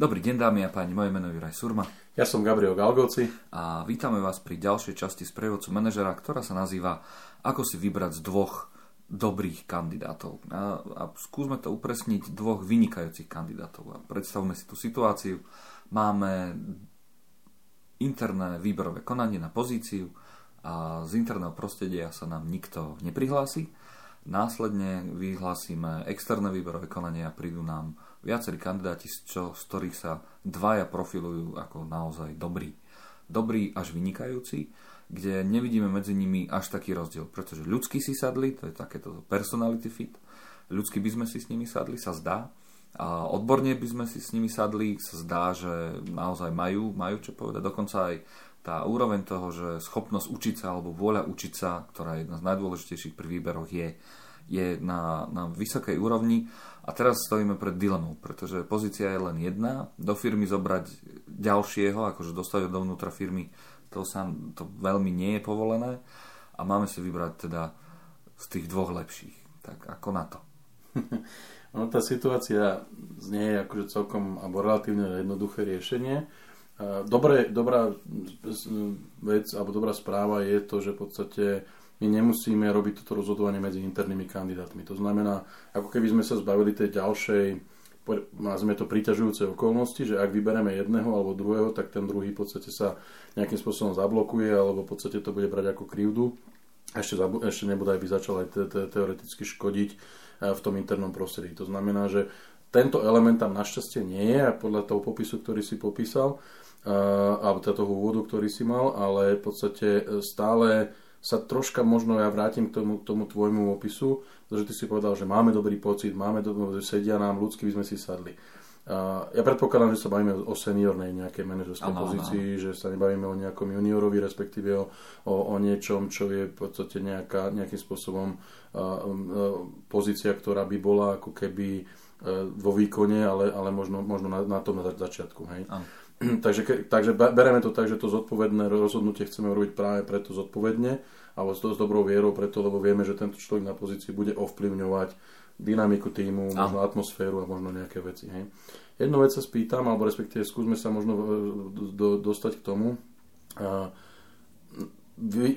Dobrý deň dámy a páni, moje meno je Juraj Surma. Ja som Gabriel Galgoci. A vítame vás pri ďalšej časti z prevodcu manažera, ktorá sa nazýva Ako si vybrať z dvoch dobrých kandidátov. A, a skúsme to upresniť dvoch vynikajúcich kandidátov. A predstavme si tú situáciu. Máme interné výberové konanie na pozíciu a z interného prostredia sa nám nikto neprihlási. Následne vyhlásime externé výberové konanie a prídu nám viacerí kandidáti, z, čo, z ktorých sa dvaja profilujú ako naozaj dobrí. Dobrí až vynikajúci, kde nevidíme medzi nimi až taký rozdiel, pretože ľudsky si sadli, to je takéto personality fit, ľudsky by sme si s nimi sadli, sa zdá, a odborne by sme si s nimi sadli, sa zdá, že naozaj majú, majú čo povedať, dokonca aj tá úroveň toho, že schopnosť učiť sa alebo vôľa učiť sa, ktorá je jedna z najdôležitejších pri výberoch, je, je na, na vysokej úrovni a teraz stojíme pred dilemou, pretože pozícia je len jedna. Do firmy zobrať ďalšieho, akože dostať dovnútra firmy, to, sa, to veľmi nie je povolené. A máme si vybrať teda z tých dvoch lepších. Tak ako na to? No tá situácia znie akože celkom alebo relatívne jednoduché riešenie. Dobré, dobrá vec alebo dobrá správa je to, že v podstate my nemusíme robiť toto rozhodovanie medzi internými kandidátmi. To znamená, ako keby sme sa zbavili tej ďalšej, nazvime to priťažujúce okolnosti, že ak vybereme jedného alebo druhého, tak ten druhý v podstate sa nejakým spôsobom zablokuje alebo v podstate to bude brať ako krivdu. Ešte, ešte nebude aj by začal aj te, te, teoreticky škodiť e, v tom internom prostredí. To znamená, že tento element tam našťastie nie je a podľa toho popisu, ktorý si popísal, alebo teda toho úvodu, ktorý si mal, ale v podstate stále sa troška možno ja vrátim k tomu, tomu tvojmu opisu, pretože ty si povedal, že máme dobrý pocit, máme dobrý, že sedia nám, ľudsky by sme si sadli. Uh, ja predpokladám, že sa bavíme o seniornej nejakej manažerskej pozícii, ano. že sa nebavíme o nejakom juniorovi, respektíve o, o, o niečom, čo je v podstate nejaká, nejakým spôsobom uh, uh, pozícia, ktorá by bola ako keby uh, vo výkone, ale, ale možno, možno na, na tom začiatku. Hej? Ano. takže, takže bereme to tak, že to zodpovedné rozhodnutie chceme urobiť práve preto zodpovedne, alebo s, s dobrou vierou preto, lebo vieme, že tento človek na pozícii bude ovplyvňovať dynamiku týmu, možno atmosféru a možno nejaké veci. Hej. Jednu vec sa spýtam, alebo respektíve skúsme sa možno e, do, dostať k tomu.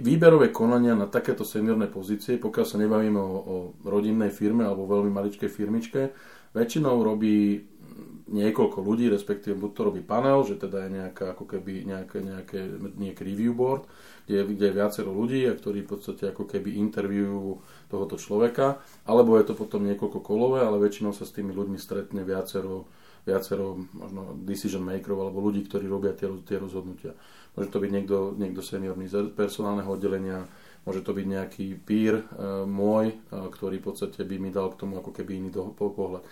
Výberové konania na takéto seniorné pozície, pokiaľ sa nebavíme o, o rodinnej firme alebo veľmi maličkej firmičke, väčšinou robí niekoľko ľudí, respektíve buď to robí panel, že teda je nejaká, ako keby nejaké, nejaké, nejaké review board, kde kde je viacero ľudí, a ktorí v podstate ako keby interviewujú tohoto človeka, alebo je to potom niekoľko kolové, ale väčšinou sa s tými ľuďmi stretne viacero, viacero možno decision makerov alebo ľudí, ktorí robia tie, tie rozhodnutia. Môže to byť niekto, niekto seniorný z personálneho oddelenia, môže to byť nejaký peer e, môj, e, ktorý v podstate by mi dal k tomu ako keby iný do, po, pohľad. E,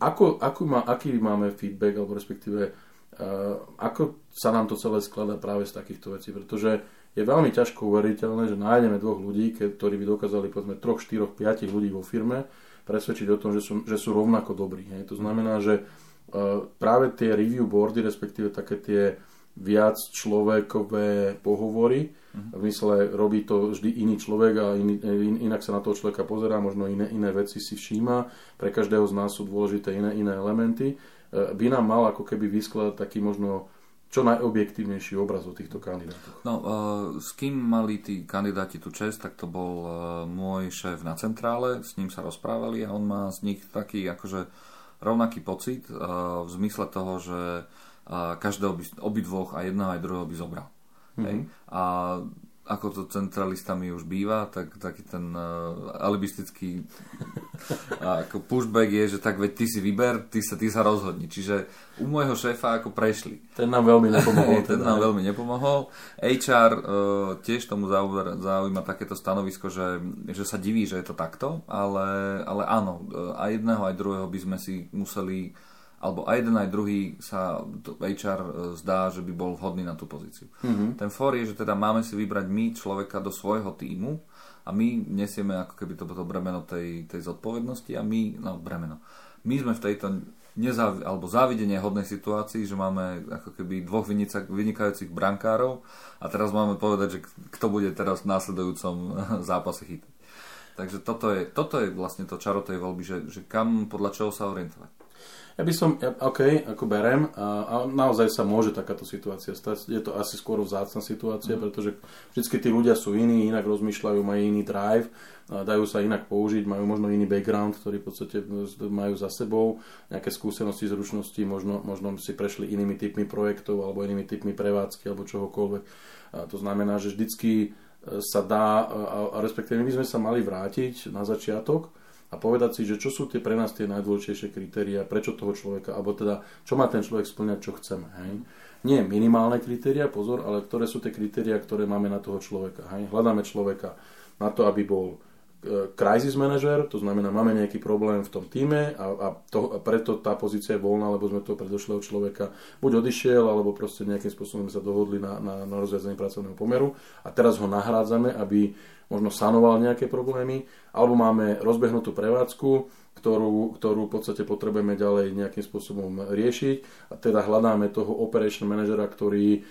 ako, ako má, aký máme feedback, alebo respektíve uh, ako sa nám to celé skladá práve z takýchto vecí, pretože je veľmi ťažko uveriteľné, že nájdeme dvoch ľudí, ktorí by dokázali povedzme troch, štyroch, piatich ľudí vo firme presvedčiť o tom, že sú, že sú rovnako dobrí. Hej. To znamená, že uh, práve tie review boardy, respektíve také tie viac človekové pohovory, v mysle robí to vždy iný človek a iný, in, inak sa na toho človeka pozerá, možno iné, iné veci si všíma. Pre každého z nás sú dôležité iné, iné elementy. E, by nám mal ako keby vyskladať taký možno čo najobjektívnejší obraz o týchto kandidátoch. No, uh, s kým mali tí kandidáti tú čest, tak to bol uh, môj šéf na centrále, s ním sa rozprávali a on má z nich taký akože rovnaký pocit v zmysle toho, že uh, každého by, obidvoch a jedného aj druhého by zobral. Mm-hmm. Hej? A ako to centralistami už býva, tak taký ten uh, alibistický uh, ako pushback je, že tak veď ty si vyber, ty sa, ty sa rozhodni. Čiže u môjho šéfa ako prešli. Ten nám veľmi nepomohol. ten nám veľmi nepomohol. HR uh, tiež tomu zaujíma takéto stanovisko, že, že sa diví, že je to takto, ale, ale áno, uh, aj jedného, aj druhého by sme si museli alebo aj jeden aj druhý sa HR e, zdá, že by bol vhodný na tú pozíciu. Mm-hmm. Ten for je, že teda máme si vybrať my človeka do svojho týmu a my nesieme ako keby to, to bremeno tej, tej zodpovednosti a my, no bremeno, my sme v tejto nezáv- alebo závidenie hodnej situácii, že máme ako keby dvoch vynikajúcich brankárov a teraz máme povedať, že kto bude teraz v následujúcom zápase chytať. Takže toto je, toto je vlastne to čaro tej voľby, že, že kam podľa čoho sa orientovať. Ja by som, ja, OK, ako berem, a, a naozaj sa môže takáto situácia stať. Je to asi skôr vzácna situácia, mm. pretože vždy tí ľudia sú iní, inak rozmýšľajú, majú iný drive, dajú sa inak použiť, majú možno iný background, ktorý v podstate majú za sebou, nejaké skúsenosti, zručnosti, možno, možno si prešli inými typmi projektov alebo inými typmi prevádzky alebo čohokoľvek. A to znamená, že vždycky e, sa dá, a, a respektíve my sme sa mali vrátiť na začiatok, a povedať si, že čo sú tie pre nás tie najdôležitejšie kritéria, prečo toho človeka, alebo teda čo má ten človek splňať, čo chceme. Hej? Nie minimálne kritéria, pozor, ale ktoré sú tie kritéria, ktoré máme na toho človeka. Hej? Hľadáme človeka na to, aby bol e, crisis manager, to znamená, máme nejaký problém v tom týme a, a, to, a preto tá pozícia je voľná, lebo sme toho predošlého človeka buď odišiel, alebo proste nejakým spôsobom sa dohodli na, na, na rozviazanie pracovného pomeru a teraz ho nahrádzame, aby možno sanoval nejaké problémy, alebo máme rozbehnutú prevádzku, ktorú, ktorú v podstate potrebujeme ďalej nejakým spôsobom riešiť a teda hľadáme toho operation manažera, ktorý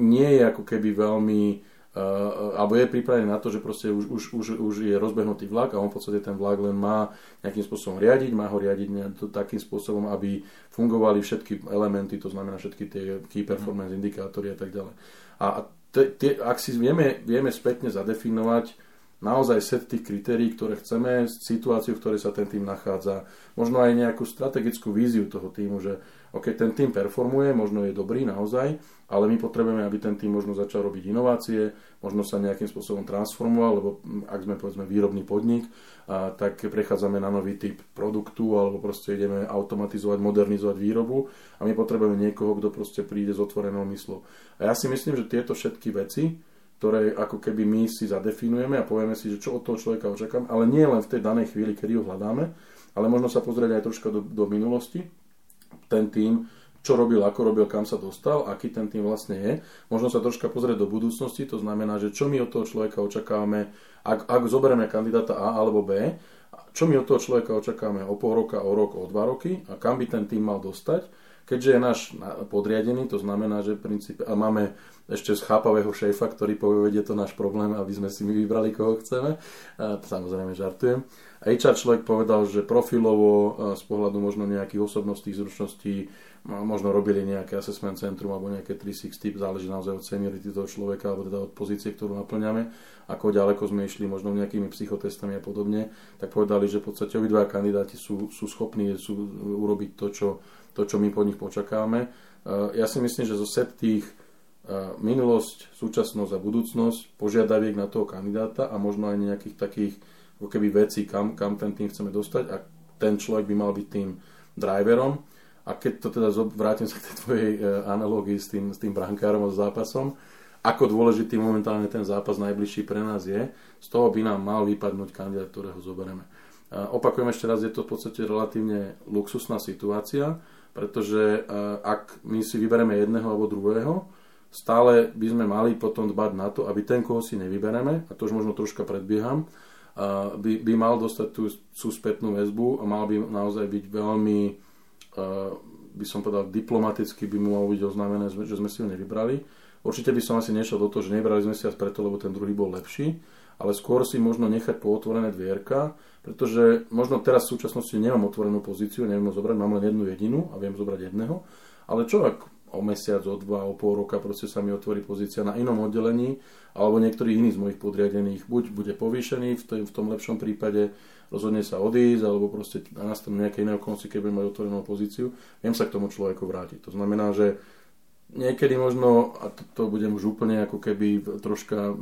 nie je ako keby veľmi Uh, alebo je pripravený na to, že proste už, už, už, už je rozbehnutý vlak a on v podstate ten vlak len má nejakým spôsobom riadiť, má ho riadiť takým spôsobom, aby fungovali všetky elementy, to znamená všetky tie key performance indikátory a tak ďalej. A te, te, ak si vieme, vieme spätne zadefinovať naozaj set tých kritérií, ktoré chceme, situáciu, v ktorej sa ten tým nachádza, možno aj nejakú strategickú víziu toho týmu, že OK, ten tým performuje, možno je dobrý naozaj, ale my potrebujeme, aby ten tým možno začal robiť inovácie, možno sa nejakým spôsobom transformoval, lebo ak sme povedzme výrobný podnik, a, tak prechádzame na nový typ produktu alebo proste ideme automatizovať, modernizovať výrobu a my potrebujeme niekoho, kto proste príde s otvorenou myslou. A ja si myslím, že tieto všetky veci, ktoré ako keby my si zadefinujeme a povieme si, že čo od toho človeka očakám, ale nie len v tej danej chvíli, kedy ho hľadáme, ale možno sa pozrieť aj troška do, do minulosti, ten tým, čo robil, ako robil, kam sa dostal, aký ten tým vlastne je. Možno sa troška pozrieť do budúcnosti, to znamená, že čo my od toho človeka očakávame, ak, ak zoberieme kandidáta A alebo B, čo my od toho človeka očakávame o pol roka, o rok, o dva roky a kam by ten tým mal dostať. Keďže je náš podriadený, to znamená, že princípe, a máme ešte schápavého šéfa, ktorý povie, je to náš problém, aby sme si my vybrali, koho chceme. A samozrejme žartujem. HR človek povedal, že profilovo z pohľadu možno nejakých osobnostných zručností možno robili nejaké assessment centrum alebo nejaké 360, záleží naozaj od seniority toho človeka alebo teda od pozície, ktorú naplňame, ako ďaleko sme išli možno nejakými psychotestami a podobne, tak povedali, že v podstate obidva kandidáti sú, sú schopní sú urobiť to čo, to, čo my po nich počakávame. Ja si myslím, že zo set tých minulosť, súčasnosť a budúcnosť, požiadaviek na toho kandidáta a možno aj nejakých takých ako keby veci, kam, kam ten tým chceme dostať a ten človek by mal byť tým driverom. A keď to teda vrátim sa k tej tvojej e, analógii s tým, s tým brankárom a zápasom, ako dôležitý momentálne ten zápas najbližší pre nás je, z toho by nám mal vypadnúť kandidát, ktorého zoberieme. Opakujem ešte raz, je to v podstate relatívne luxusná situácia, pretože e, ak my si vyberieme jedného alebo druhého, stále by sme mali potom dbať na to, aby ten, koho si nevybereme, a to už možno troška predbieham, by, by mal dostať tú, tú spätnú väzbu a mal by naozaj byť veľmi, by som povedal, diplomaticky by mu malo byť oznámené, že sme si ho nevybrali. Určite by som asi nešiel do toho, že nebrali sme si vás preto, lebo ten druhý bol lepší, ale skôr si možno nechať pootvorené dvierka, pretože možno teraz v súčasnosti nemám otvorenú pozíciu, neviem ho zobrať, mám len jednu jedinú a viem zobrať jedného, ale čo ak o mesiac, o dva, o pol roka proste sa mi otvorí pozícia na inom oddelení, alebo niektorý iný z mojich podriadených buď bude povýšený v, tej, v tom lepšom prípade, rozhodne sa odísť, alebo proste nastanú nejaké iné okolnosti, keď budem mať otvorenú pozíciu, viem sa k tomu človeku vrátiť. To znamená, že niekedy možno, a to, to budem už úplne ako keby troška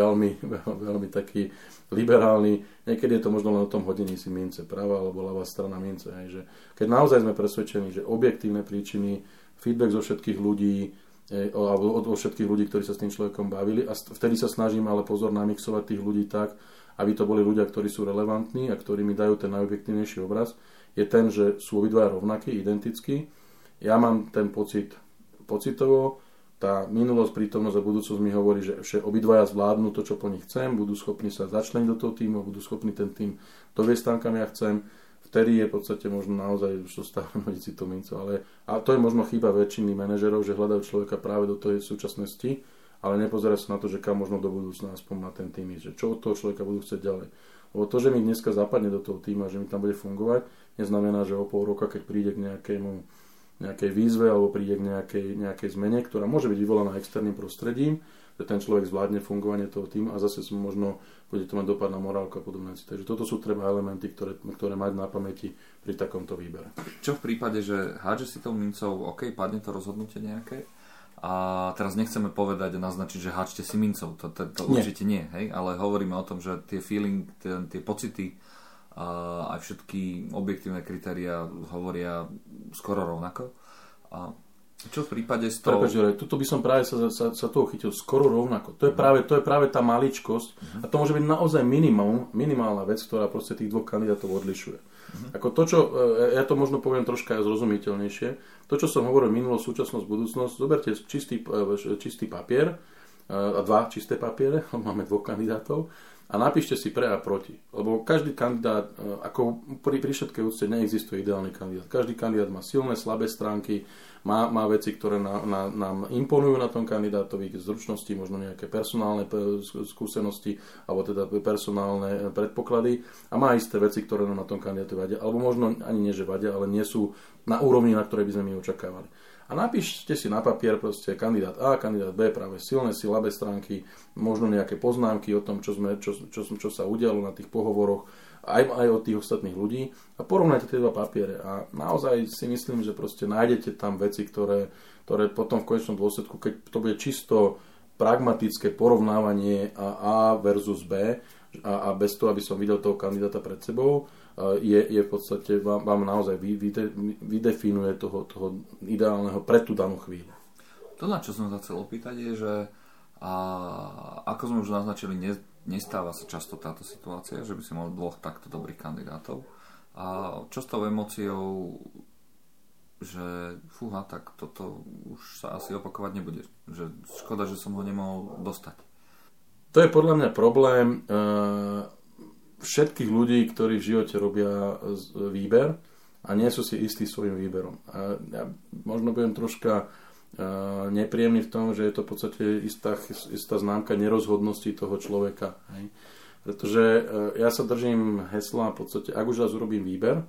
veľmi, veľmi taký liberálny, niekedy je to možno len o tom hodení si mince, pravá alebo ľavá strana mince. Hej, že keď naozaj sme presvedčení, že objektívne príčiny, feedback zo všetkých ľudí, alebo od, od všetkých ľudí, ktorí sa s tým človekom bavili a vtedy sa snažím ale pozor namixovať tých ľudí tak, aby to boli ľudia, ktorí sú relevantní a ktorí mi dajú ten najobjektívnejší obraz, je ten, že sú obidvaja rovnakí, identickí, ja mám ten pocit pocitovo, tá minulosť, prítomnosť a budúcnosť mi hovorí, že, že obidvaja zvládnu to, čo po nich chcem, budú schopní sa začleniť do toho týmu, budú schopní ten tým doviesť tam, kam ja chcem. Vtedy je v podstate možno naozaj už dostávame hodí si to minco. Ale, a to je možno chyba väčšiny manažerov, že hľadajú človeka práve do tej súčasnosti, ale nepozerajú sa na to, že kam možno do budúcna aspoň na ten tým že čo od toho človeka budú chcieť ďalej. Lebo to, že mi dneska zapadne do toho týma, že mi tam bude fungovať, neznamená, že o pol roka, keď príde k nejakému, nejakej výzve alebo príde k nejakej, nejakej zmene, ktorá môže byť vyvolaná externým prostredím, že ten človek zvládne fungovanie toho týmu a zase možno bude to mať dopad na morálku a podobné veci. Takže toto sú treba elementy, ktoré, ktoré mať na pamäti pri takomto výbere. Čo v prípade, že hádže si tou mincov, OK, padne to rozhodnutie nejaké, a teraz nechceme povedať a naznačiť, že háčte si mincov, to, to, to nie. určite nie, hej? ale hovoríme o tom, že tie feeling, tie, tie pocity a aj všetky objektívne kritéria hovoria skoro rovnako. A čo v prípade z toho... Prepač, tuto by som práve sa, sa, sa toho chytil skoro rovnako. To je práve, to je práve tá maličkosť uh-huh. a to môže byť naozaj minimum, minimálna vec, ktorá proste tých dvoch kandidátov odlišuje. Uh-huh. Ako to, čo, e, ja to možno poviem troška aj zrozumiteľnejšie, to, čo som hovoril minulosť, súčasnosť, budúcnosť, zoberte čistý, e, čistý papier, e, a dva čisté papiere, máme dvoch kandidátov, a napíšte si pre a proti. Lebo každý kandidát, e, ako pri, pri všetkej úcte neexistuje ideálny kandidát. Každý kandidát má silné, slabé stránky, má, má veci, ktoré na, na, nám imponujú na tom kandidátovi, zručnosti, možno nejaké personálne skúsenosti, alebo teda personálne predpoklady a má isté veci, ktoré nám na tom kandidátovi vadia, alebo možno ani nie, že vadia, ale nie sú na úrovni, na ktorej by sme my očakávali a napíšte si na papier proste kandidát A, kandidát B, práve silné, slabé stránky, možno nejaké poznámky o tom, čo, sme, čo, čo, čo sa udialo na tých pohovoroch, aj, aj od tých ostatných ľudí. A porovnajte tie dva papiere a naozaj si myslím, že proste nájdete tam veci, ktoré, ktoré potom v konečnom dôsledku, keď to bude čisto pragmatické porovnávanie A versus B a, a bez toho, aby som videl toho kandidáta pred sebou, je, je v podstate, vám, vám naozaj vyde, vydefinuje toho, toho ideálneho pre tú danú chvíľu. To, na čo som sa chcel opýtať, je, že a, ako sme už naznačili, ne, nestáva sa často táto situácia, že by si mal dvoch takto dobrých kandidátov. A čo s tou emóciou, že fúha, tak toto už sa asi opakovať nebude. Že škoda, že som ho nemohol dostať. To je podľa mňa problém. Uh všetkých ľudí, ktorí v živote robia výber a nie sú si istí svojim výberom. A ja možno budem troška nepríjemný v tom, že je to v podstate istá, istá známka nerozhodnosti toho človeka. Hej. Pretože uh, ja sa držím hesla v podstate, ak už raz urobím výber,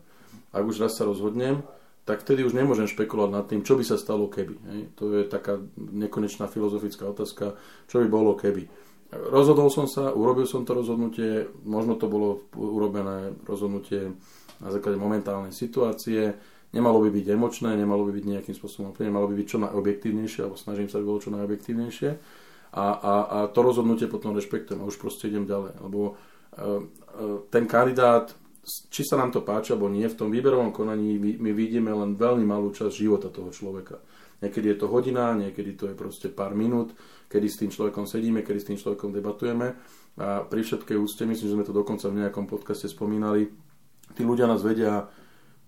ak už raz sa rozhodnem, tak vtedy už nemôžem špekulovať nad tým, čo by sa stalo keby. Hej. To je taká nekonečná filozofická otázka, čo by bolo keby Rozhodol som sa, urobil som to rozhodnutie, možno to bolo urobené rozhodnutie na základe momentálnej situácie, nemalo by byť emočné, nemalo by byť nejakým spôsobom nemalo by byť čo najobjektívnejšie, alebo snažím sa, aby bolo čo najobjektívnejšie. A, a, a to rozhodnutie potom rešpektujem a už proste idem ďalej. Lebo uh, uh, ten kandidát, či sa nám to páči alebo nie, v tom výberovom konaní my, my vidíme len veľmi malú časť života toho človeka. Niekedy je to hodina, niekedy to je proste pár minút kedy s tým človekom sedíme, kedy s tým človekom debatujeme. A pri všetkej úcte, myslím, že sme to dokonca v nejakom podcaste spomínali, tí ľudia nás vedia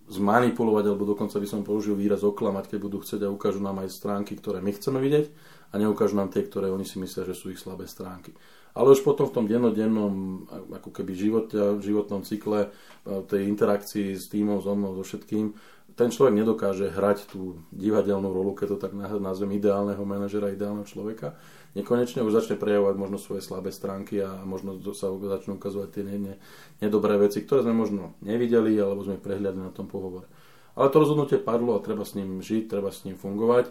zmanipulovať, alebo dokonca by som použil výraz oklamať, keď budú chcieť a ukážu nám aj stránky, ktoré my chceme vidieť a neukážu nám tie, ktoré oni si myslia, že sú ich slabé stránky. Ale už potom v tom dennodennom ako keby živote, životnom cykle, tej interakcii s týmom, so mnou, so všetkým, ten človek nedokáže hrať tú divadelnú rolu, keď to tak nazvem, ideálneho manažera, ideálneho človeka. Nekonečne už začne prejavovať možno svoje slabé stránky a možno sa začnú ukazovať tie ne, ne, nedobré veci, ktoré sme možno nevideli alebo sme prehľadli na tom pohovore. Ale to rozhodnutie padlo a treba s ním žiť, treba s ním fungovať.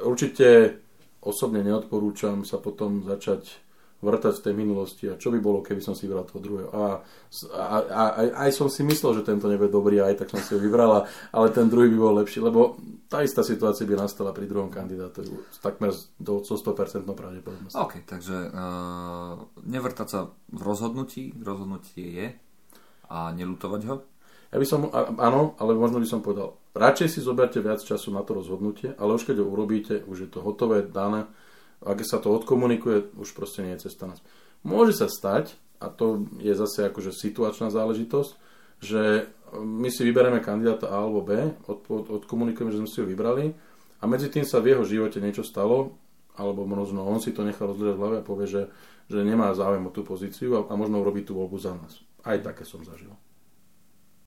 Určite osobne neodporúčam sa potom začať vrtať v tej minulosti a čo by bolo, keby som si vybral toho druhého. A, a, a, a aj som si myslel, že tento nebude dobrý, aj tak som si ho vybral, ale ten druhý by bol lepší, lebo tá istá situácia by nastala pri druhom kandidátovi. Takmer do 100% pravdepodobnosti. OK, takže uh, nevrtať sa v rozhodnutí, rozhodnutie je a nelutovať ho? Ja by som, áno, ale možno by som povedal, radšej si zoberte viac času na to rozhodnutie, ale už keď ho urobíte, už je to hotové, dané, ak sa to odkomunikuje, už proste nie je cesta nás. Môže sa stať, a to je zase akože situačná záležitosť, že my si vyberieme kandidáta A alebo B, od, od, odkomunikujeme, že sme si ho vybrali a medzi tým sa v jeho živote niečo stalo, alebo možno on si to nechal rozliať v hlave a povie, že, že nemá záujem o tú pozíciu a, a možno urobí tú voľbu za nás. Aj také som zažil.